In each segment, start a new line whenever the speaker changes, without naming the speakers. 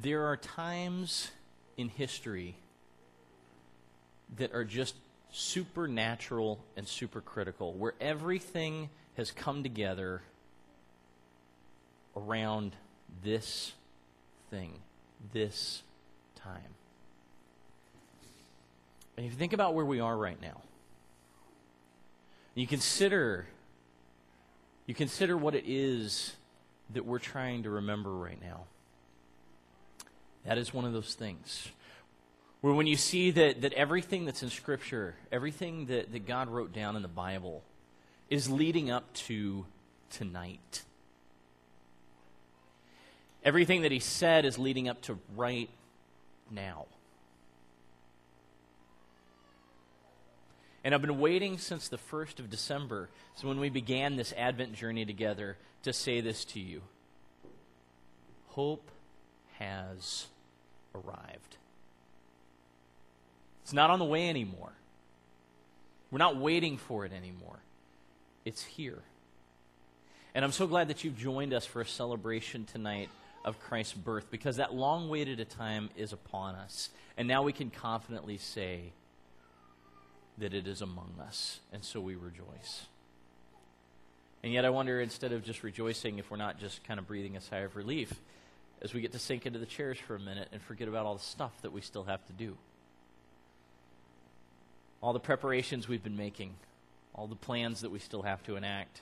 there are times in history that are just supernatural and super critical, where everything has come together around this thing, this time. And if you think about where we are right now, you consider you consider what it is that we're trying to remember right now. That is one of those things. Where when you see that, that everything that's in Scripture, everything that, that God wrote down in the Bible, is leading up to tonight. Everything that He said is leading up to right now. And I've been waiting since the 1st of December, so when we began this Advent journey together, to say this to you. Hope has arrived. It's not on the way anymore. We're not waiting for it anymore. It's here. And I'm so glad that you've joined us for a celebration tonight of Christ's birth because that long waited time is upon us. And now we can confidently say that it is among us. And so we rejoice. And yet I wonder, instead of just rejoicing, if we're not just kind of breathing a sigh of relief as we get to sink into the chairs for a minute and forget about all the stuff that we still have to do. All the preparations we've been making, all the plans that we still have to enact,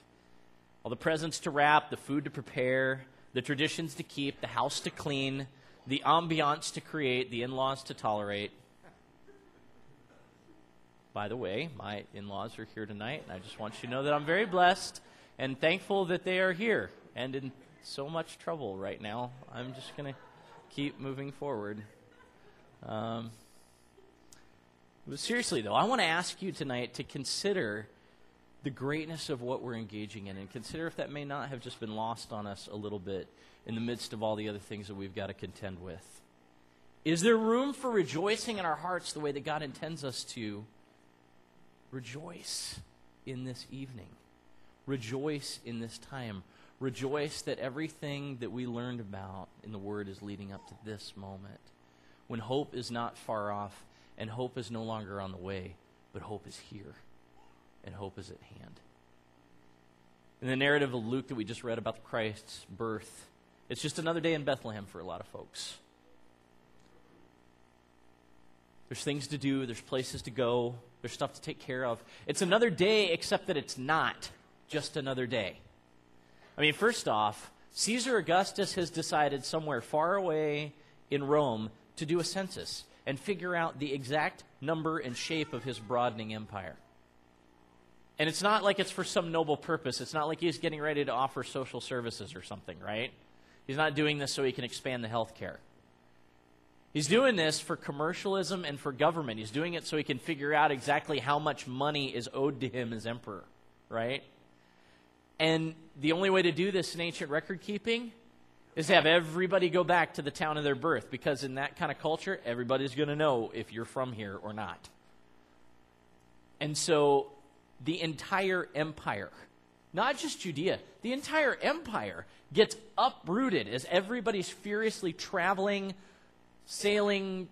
all the presents to wrap, the food to prepare, the traditions to keep, the house to clean, the ambiance to create, the in laws to tolerate. By the way, my in laws are here tonight, and I just want you to know that I'm very blessed and thankful that they are here and in so much trouble right now. I'm just going to keep moving forward. Um, but seriously, though, I want to ask you tonight to consider the greatness of what we're engaging in and consider if that may not have just been lost on us a little bit in the midst of all the other things that we've got to contend with. Is there room for rejoicing in our hearts the way that God intends us to rejoice in this evening? Rejoice in this time. Rejoice that everything that we learned about in the Word is leading up to this moment when hope is not far off and hope is no longer on the way, but hope is here and hope is at hand. In the narrative of Luke that we just read about Christ's birth, it's just another day in Bethlehem for a lot of folks. There's things to do, there's places to go, there's stuff to take care of. It's another day, except that it's not just another day. I mean, first off, Caesar Augustus has decided somewhere far away in Rome to do a census and figure out the exact number and shape of his broadening empire. And it's not like it's for some noble purpose. It's not like he's getting ready to offer social services or something, right? He's not doing this so he can expand the health care. He's doing this for commercialism and for government. He's doing it so he can figure out exactly how much money is owed to him as emperor, right? And the only way to do this in ancient record keeping is to have everybody go back to the town of their birth because in that kind of culture, everybody's going to know if you're from here or not. And so the entire empire, not just Judea, the entire empire gets uprooted as everybody's furiously traveling, sailing,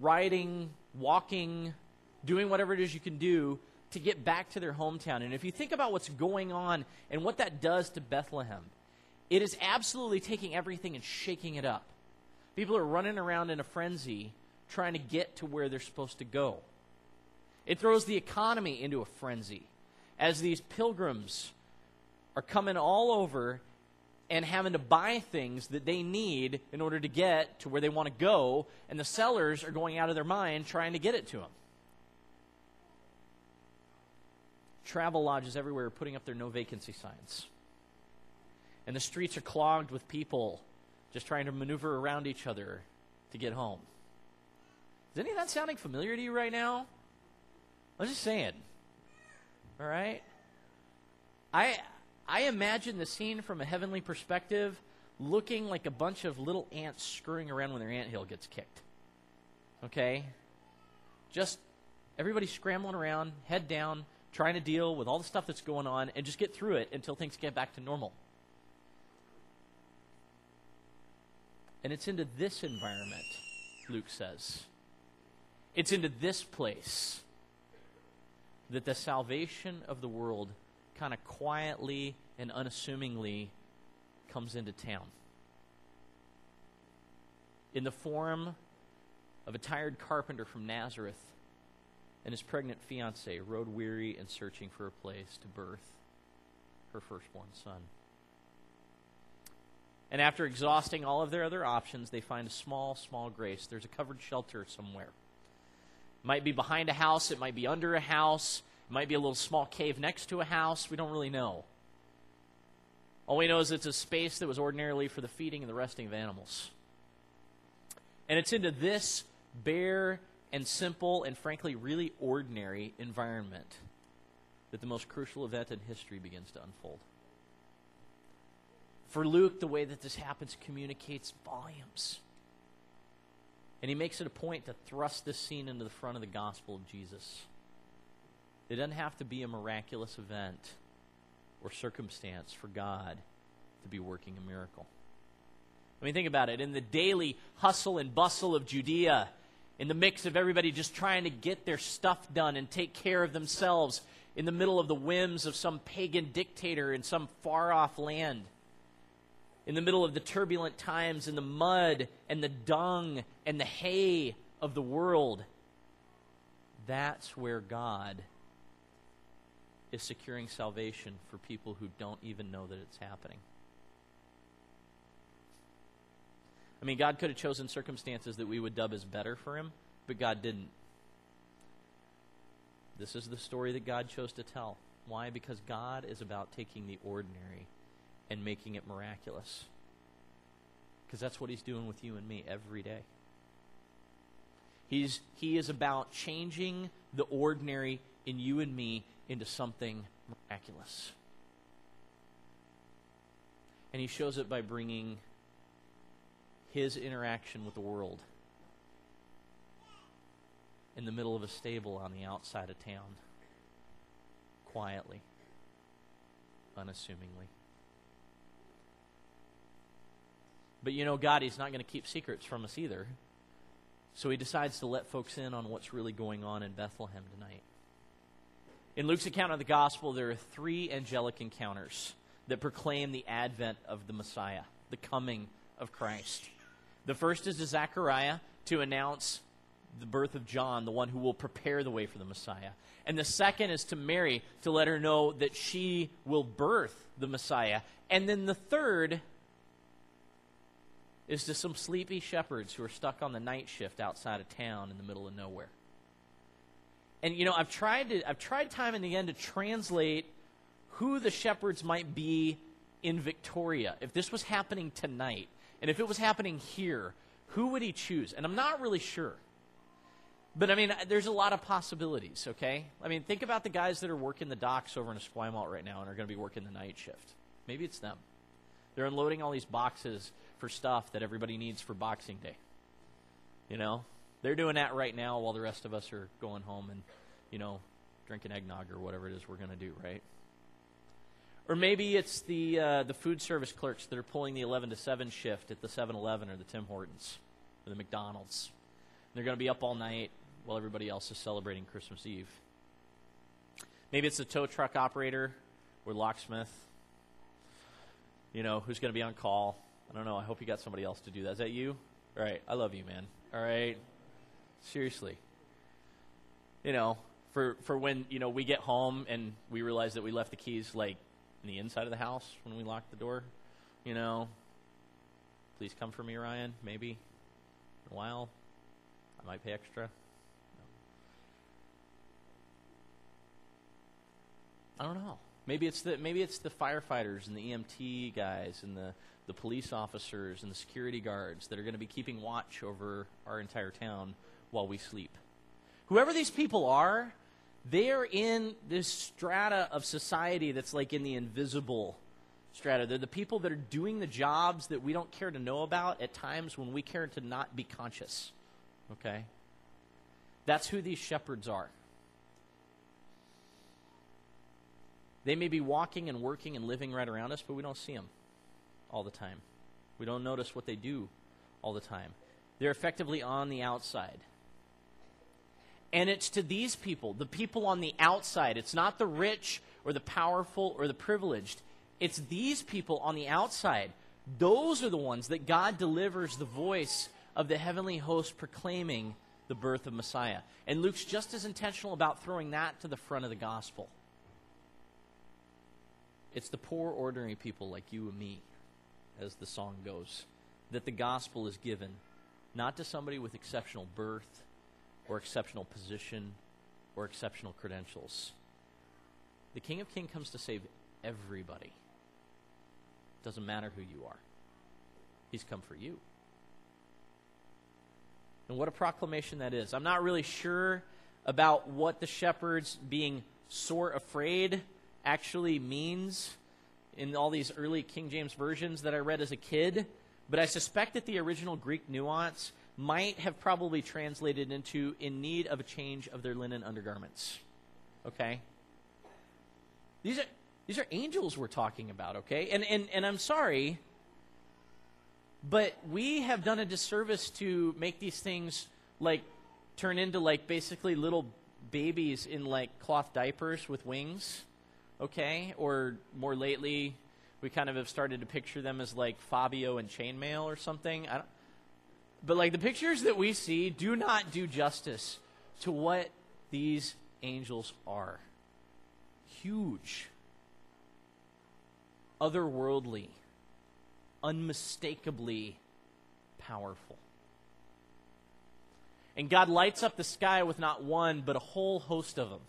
riding, walking, doing whatever it is you can do to get back to their hometown. And if you think about what's going on and what that does to Bethlehem, it is absolutely taking everything and shaking it up. People are running around in a frenzy trying to get to where they're supposed to go. It throws the economy into a frenzy as these pilgrims are coming all over and having to buy things that they need in order to get to where they want to go, and the sellers are going out of their mind trying to get it to them. Travel lodges everywhere are putting up their no vacancy signs. And the streets are clogged with people just trying to maneuver around each other to get home. Is any of that sounding familiar to you right now? I'm just saying. All right? I I imagine the scene from a heavenly perspective looking like a bunch of little ants scurrying around when their ant hill gets kicked. Okay? Just everybody scrambling around, head down, trying to deal with all the stuff that's going on and just get through it until things get back to normal. And it's into this environment, Luke says. It's into this place that the salvation of the world kind of quietly and unassumingly comes into town. In the form of a tired carpenter from Nazareth and his pregnant fiancee, road weary and searching for a place to birth her firstborn son. And after exhausting all of their other options, they find a small, small grace. There's a covered shelter somewhere. It might be behind a house, it might be under a house, it might be a little small cave next to a house. We don't really know. All we know is it's a space that was ordinarily for the feeding and the resting of animals. And it's into this bare and simple and frankly really ordinary environment that the most crucial event in history begins to unfold. For Luke, the way that this happens communicates volumes. And he makes it a point to thrust this scene into the front of the gospel of Jesus. It doesn't have to be a miraculous event or circumstance for God to be working a miracle. I mean, think about it. In the daily hustle and bustle of Judea, in the mix of everybody just trying to get their stuff done and take care of themselves, in the middle of the whims of some pagan dictator in some far off land, in the middle of the turbulent times, in the mud and the dung and the hay of the world, that's where God is securing salvation for people who don't even know that it's happening. I mean, God could have chosen circumstances that we would dub as better for him, but God didn't. This is the story that God chose to tell. Why? Because God is about taking the ordinary and making it miraculous. Because that's what He's doing with you and me every day. He's, he is about changing the ordinary in you and me into something miraculous. And He shows it by bringing his interaction with the world in the middle of a stable on the outside of town, quietly, unassumingly. But you know, God, He's not going to keep secrets from us either. So He decides to let folks in on what's really going on in Bethlehem tonight. In Luke's account of the gospel, there are three angelic encounters that proclaim the advent of the Messiah, the coming of Christ. The first is to Zechariah to announce the birth of John, the one who will prepare the way for the Messiah. And the second is to Mary to let her know that she will birth the Messiah. And then the third is to some sleepy shepherds who are stuck on the night shift outside of town in the middle of nowhere. And you know, I've tried to I've tried time and again to translate who the shepherds might be in Victoria. If this was happening tonight, and if it was happening here, who would he choose? And I'm not really sure. But I mean, there's a lot of possibilities, okay? I mean, think about the guys that are working the docks over in Esquimalt right now and are going to be working the night shift. Maybe it's them. They're unloading all these boxes for stuff that everybody needs for Boxing Day. You know? They're doing that right now while the rest of us are going home and, you know, drinking eggnog or whatever it is we're going to do, right? Or maybe it's the, uh, the food service clerks that are pulling the 11 to 7 shift at the 7 Eleven or the Tim Hortons or the McDonald's. they're going to be up all night while everybody else is celebrating Christmas Eve. Maybe it's the tow truck operator or locksmith, you know, who's going to be on call. I don't know. I hope you got somebody else to do that. Is that you? All right. I love you, man. All right. Seriously. You know, for for when you know we get home and we realize that we left the keys like in the inside of the house when we lock the door. You know, please come for me, Ryan. Maybe in a while. I might pay extra. No. I don't know. Maybe it's the maybe it's the firefighters and the EMT guys and the the police officers and the security guards that are going to be keeping watch over our entire town while we sleep. Whoever these people are, they're in this strata of society that's like in the invisible strata. They're the people that are doing the jobs that we don't care to know about at times when we care to not be conscious. Okay? That's who these shepherds are. They may be walking and working and living right around us, but we don't see them all the time. We don't notice what they do all the time. They're effectively on the outside. And it's to these people, the people on the outside. It's not the rich or the powerful or the privileged. It's these people on the outside. Those are the ones that God delivers the voice of the heavenly host proclaiming the birth of Messiah. And Luke's just as intentional about throwing that to the front of the gospel. It's the poor, ordinary people like you and me, as the song goes, that the gospel is given, not to somebody with exceptional birth or exceptional position or exceptional credentials. The King of Kings comes to save everybody. Doesn't matter who you are. He's come for you. And what a proclamation that is. I'm not really sure about what the shepherds being sore afraid actually means in all these early King James versions that I read as a kid, but I suspect that the original Greek nuance might have probably translated into in need of a change of their linen undergarments. Okay? These are these are angels we're talking about, okay? And and and I'm sorry, but we have done a disservice to make these things like turn into like basically little babies in like cloth diapers with wings, okay? Or more lately, we kind of have started to picture them as like Fabio and chainmail or something. But like the pictures that we see do not do justice to what these angels are. Huge, otherworldly unmistakably powerful. And God lights up the sky with not one, but a whole host of them.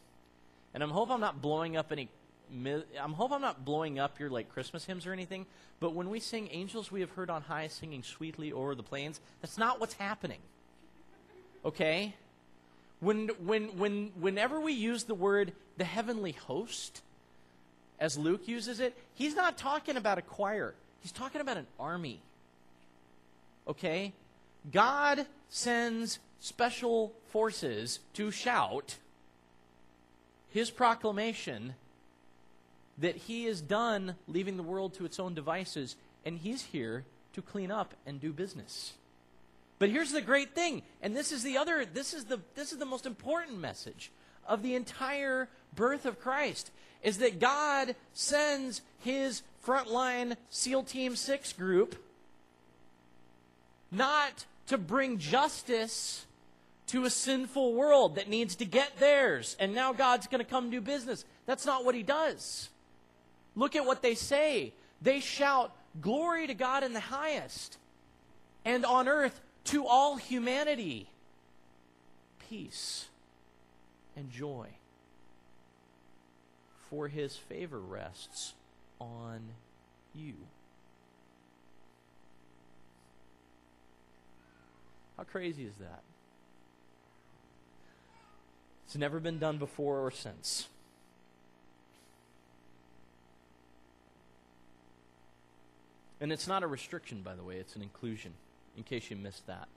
And I hope I'm not blowing up any. I'm hope I'm not blowing up your like Christmas hymns or anything. But when we sing "Angels We Have Heard on High, singing sweetly over the plains," that's not what's happening. Okay. When when when whenever we use the word the heavenly host, as Luke uses it, he's not talking about a choir. He's talking about an army. Okay? God sends special forces to shout his proclamation that he is done leaving the world to its own devices and he's here to clean up and do business. But here's the great thing, and this is the other this is the this is the most important message of the entire birth of Christ is that God sends his frontline SEAL Team 6 group not to bring justice to a sinful world that needs to get theirs, and now God's going to come do business. That's not what he does. Look at what they say. They shout, Glory to God in the highest, and on earth to all humanity, peace and joy. For his favor rests on you. How crazy is that? It's never been done before or since. And it's not a restriction, by the way, it's an inclusion, in case you missed that.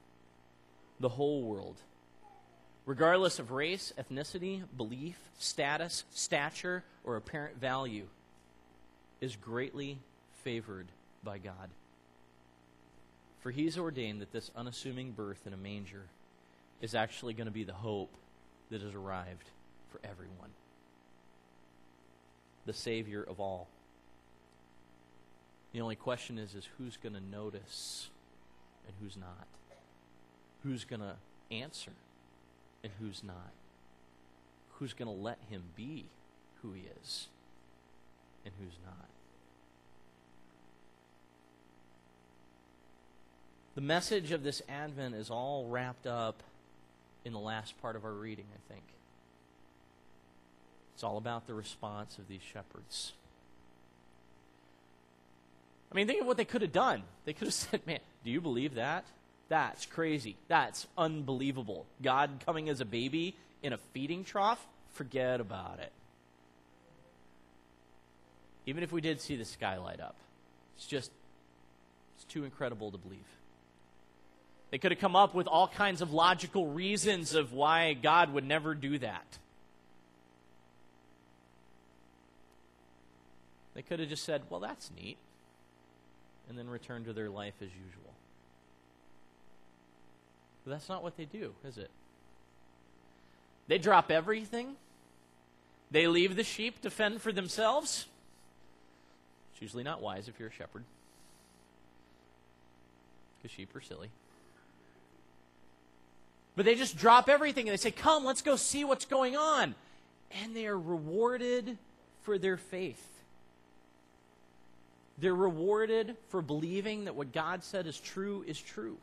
The whole world, regardless of race, ethnicity, belief, status, stature, or apparent value, is greatly favored by God. For he's ordained that this unassuming birth in a manger is actually going to be the hope that has arrived for everyone. The Savior of all. The only question is, is who's going to notice and who's not? Who's going to answer and who's not? Who's going to let him be who he is and who's not? The message of this Advent is all wrapped up in the last part of our reading, I think. It's all about the response of these shepherds. I mean, think of what they could have done. They could have said, Man, do you believe that? That's crazy. That's unbelievable. God coming as a baby in a feeding trough? Forget about it. Even if we did see the sky light up, it's just, it's too incredible to believe. They could have come up with all kinds of logical reasons of why God would never do that. They could have just said, well, that's neat, and then return to their life as usual. But that's not what they do, is it? They drop everything. They leave the sheep to fend for themselves. It's usually not wise if you're a shepherd, because sheep are silly. But they just drop everything and they say, Come, let's go see what's going on. And they are rewarded for their faith. They're rewarded for believing that what God said is true is true.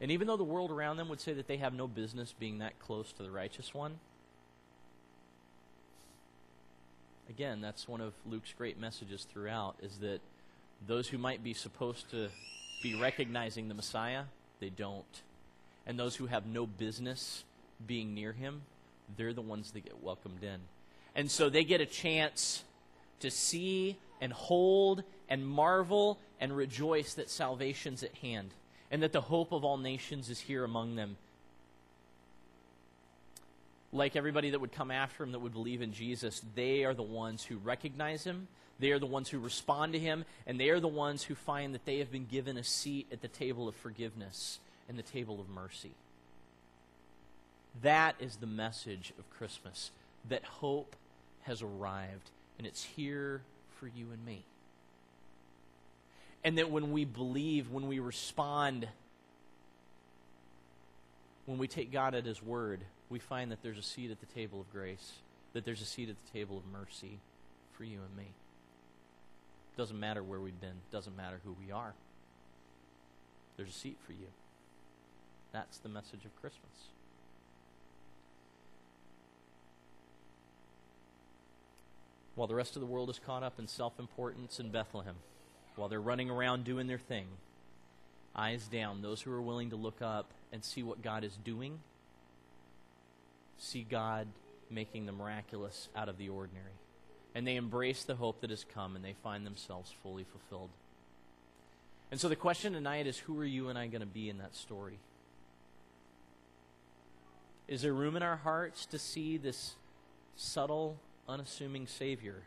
And even though the world around them would say that they have no business being that close to the righteous one, again, that's one of Luke's great messages throughout is that those who might be supposed to be recognizing the Messiah, they don't. And those who have no business being near him, they're the ones that get welcomed in. And so they get a chance to see and hold and marvel and rejoice that salvation's at hand and that the hope of all nations is here among them. Like everybody that would come after him that would believe in Jesus, they are the ones who recognize him, they are the ones who respond to him, and they are the ones who find that they have been given a seat at the table of forgiveness and the table of mercy. That is the message of Christmas that hope has arrived, and it's here for you and me. And that when we believe, when we respond, when we take God at His word, we find that there's a seat at the table of grace, that there's a seat at the table of mercy for you and me. Doesn't matter where we've been, doesn't matter who we are. There's a seat for you. That's the message of Christmas. While the rest of the world is caught up in self importance in Bethlehem, while they're running around doing their thing, eyes down, those who are willing to look up and see what God is doing, see God making the miraculous out of the ordinary. And they embrace the hope that has come and they find themselves fully fulfilled. And so the question tonight is who are you and I going to be in that story? Is there room in our hearts to see this subtle, unassuming Savior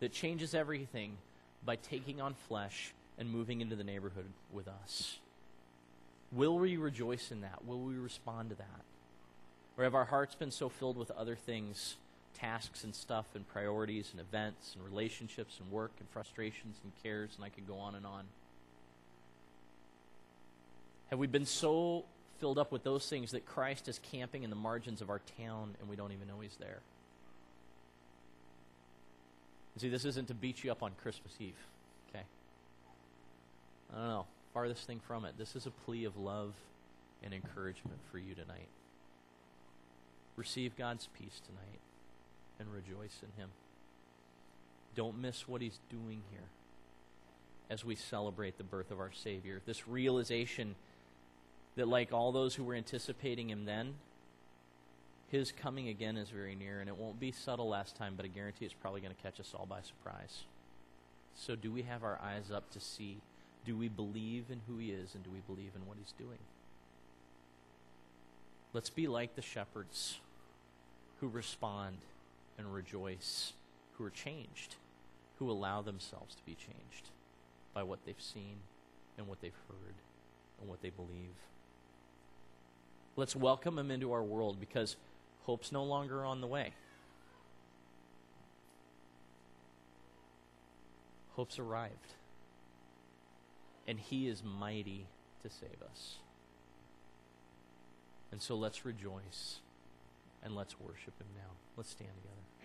that changes everything by taking on flesh and moving into the neighborhood with us? Will we rejoice in that? Will we respond to that? Or have our hearts been so filled with other things, tasks and stuff, and priorities and events and relationships and work and frustrations and cares, and I could go on and on? Have we been so filled up with those things that Christ is camping in the margins of our town and we don't even know he's there? See, this isn't to beat you up on Christmas Eve, okay? I don't know. Farthest thing from it. This is a plea of love and encouragement for you tonight. Receive God's peace tonight and rejoice in Him. Don't miss what He's doing here as we celebrate the birth of our Savior. This realization that, like all those who were anticipating Him then, his coming again is very near, and it won't be subtle last time, but I guarantee it's probably going to catch us all by surprise. So, do we have our eyes up to see? Do we believe in who he is, and do we believe in what he's doing? Let's be like the shepherds who respond and rejoice, who are changed, who allow themselves to be changed by what they've seen and what they've heard and what they believe. Let's welcome him into our world because Hope's no longer on the way. Hope's arrived. And he is mighty to save us. And so let's rejoice and let's worship him now. Let's stand together.